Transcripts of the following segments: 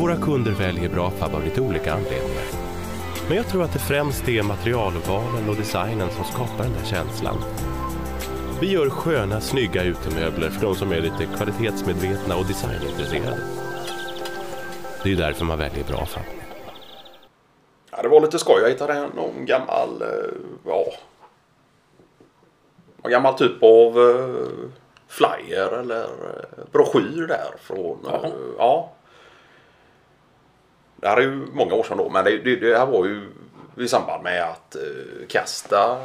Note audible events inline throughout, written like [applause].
Våra kunder väljer Brafab av lite olika anledningar. Men jag tror att det främst är materialvalen och designen som skapar den där känslan. Vi gör sköna, snygga utemöbler för de som är lite kvalitetsmedvetna och designintresserade. Det är därför man väljer Brafab. Ja, det var lite skoj. Jag hittade någon gammal, eh, ja, någon gammal typ av uh, flyer eller uh, broschyr där från, uh, ja. Det här är ju många år sedan då, men det, det, det här var ju i samband med att uh, Kasta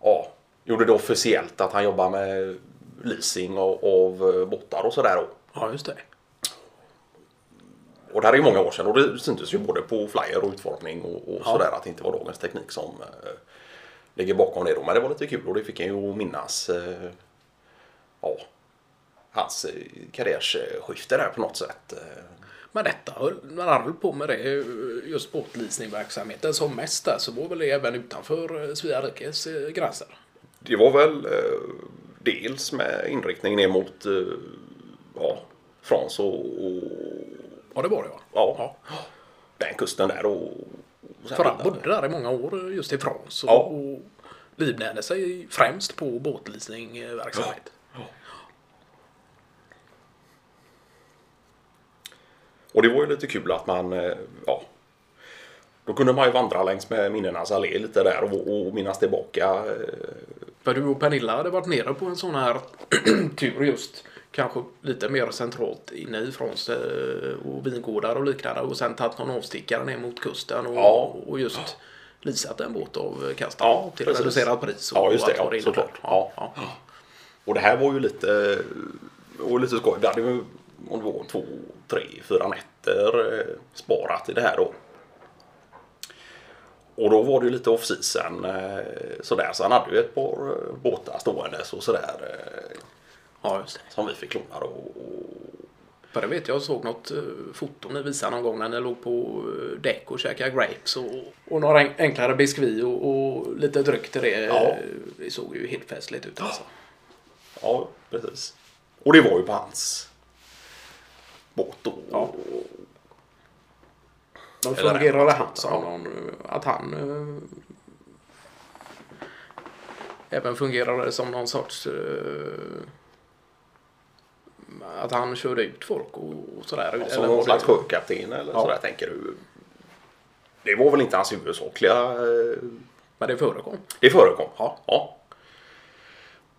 ja, gjorde det officiellt att han jobbar med leasing av, av båtar och sådär. Ja, just det. Och det här är ju många år sedan och det syntes ju både på flyer och utformning och, och ja. sådär att det inte var dagens teknik som eh, ligger bakom det då. Men det var lite kul och det fick en ju minnas eh, ja, hans eh, karriärsskifte där på något sätt. Eh. Men detta, man har väl på med det just båtleasingverksamheten som mest där så var väl det även utanför Svea rikes gränser? Det var väl eh, dels med inriktning ner mot eh, ja, Frans och, och Ja, det var det va? Ja. ja. Den kusten där och... och För han bodde där i många år just i Frans och, ja. och livnärde sig främst på båtleasingverksamhet. Ja. Och det var ju lite kul att man, eh, ja, då kunde man ju vandra längs med minnenas allé lite där och, och minnas tillbaka. Eh. För du och Pernilla hade varit nere på en sån här [clears throat] tur just kanske lite mer centralt inne i Frans och vingårdar och liknande och sen tagit någon avstickare ner mot kusten och, ja. och just ja. leasat en båt av Kastan ja, till precis. reducerat pris. Och ja, just det. Ja, såklart. Ja. Ja. Och det här var ju lite, och lite skoj. Hade ju om det var två, tre, fyra nätter eh, sparat i det här då. Och då var det ju lite off-season eh, sådär. Så han hade ju ett par eh, båtar ståendes och sådär. Ja, just det. Som vi fick låna då. För det vet jag, jag såg något foto ni visade någon gång när ni låg på däck och käkade grapes och, och några enklare biskvi och, och lite dryck till det. Ja. Det såg ju helt festligt ut alltså. Ja, precis. Och det var ju på hans båt då. Ja. Men fungerade han som någon, att han äh, även fungerade som någon sorts äh, att han körde ut folk och, och sådär? Ja, som någon slags sjökapten eller ja. sådär tänker du? Det var väl inte hans huvudsakliga... Äh, Men det förekom? Det förekom, ja. ja.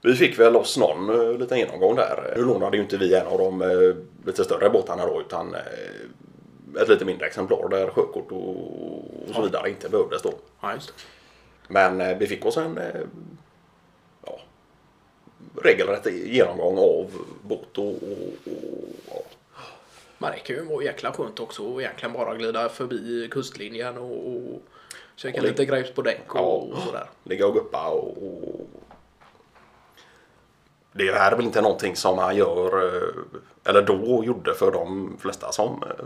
Vi fick väl loss någon uh, liten genomgång där. Nu lånade ju inte vi en av de uh, lite större båtarna då utan ett lite mindre exemplar där sjökort och, så vidare inte behövdes då. Ja. Men vi fick oss en ja, regelrätt genomgång av båt och, och, och ja. Men det kan ju vara jäkla skönt också att egentligen bara glida förbi kustlinjen och, och käka lite grejs på däck och, ja, och sådär. Ligga och guppa och det här är väl inte någonting som han gör, eh, eller då gjorde för de flesta som eh,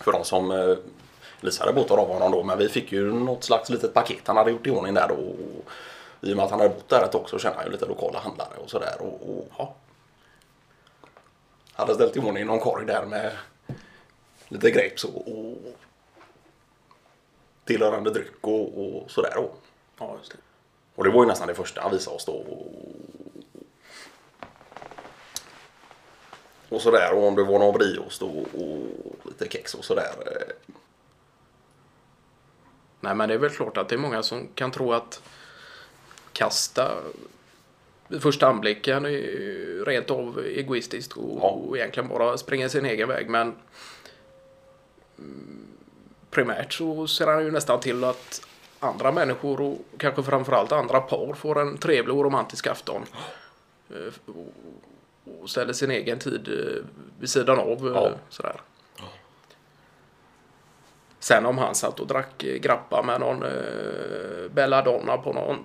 för de som eh, leasade båtar av honom då. Men vi fick ju något slags litet paket han hade gjort i ordning där då. I och med att han hade bott där ett tag så kände han ju lite lokala handlare och sådär. Och, och, ja. Hade ställt i ordning någon korg där med lite grapes och, och tillhörande dryck och, och sådär. Då. Ja, just det. Och det var ju nästan det första han visade oss då. Och sådär. Och om det var någon brieost och, och lite kex och sådär. Eh. Nej men det är väl klart att det är många som kan tro att kasta vid första anblicken är rent av egoistiskt och, ja. och egentligen bara springa sin egen väg. Men primärt så ser han ju nästan till att andra människor och kanske framförallt andra par får en trevlig och romantisk afton. Eh, och ställer sin egen tid eh, vid sidan av. Eh, ja. Sådär. Ja. Sen om han satt och drack grappa med någon eh, belladonna på någon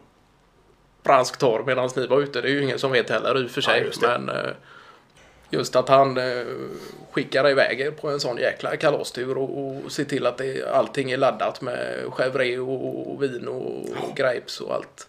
fransk torr medan ni var ute, det är ju ingen som vet heller i och för sig. Ja, men eh, just att han eh, skickar iväg er på en sån jäkla kalastur och, och ser till att det, allting är laddat med chèvre och, och vin och, och grapes och allt.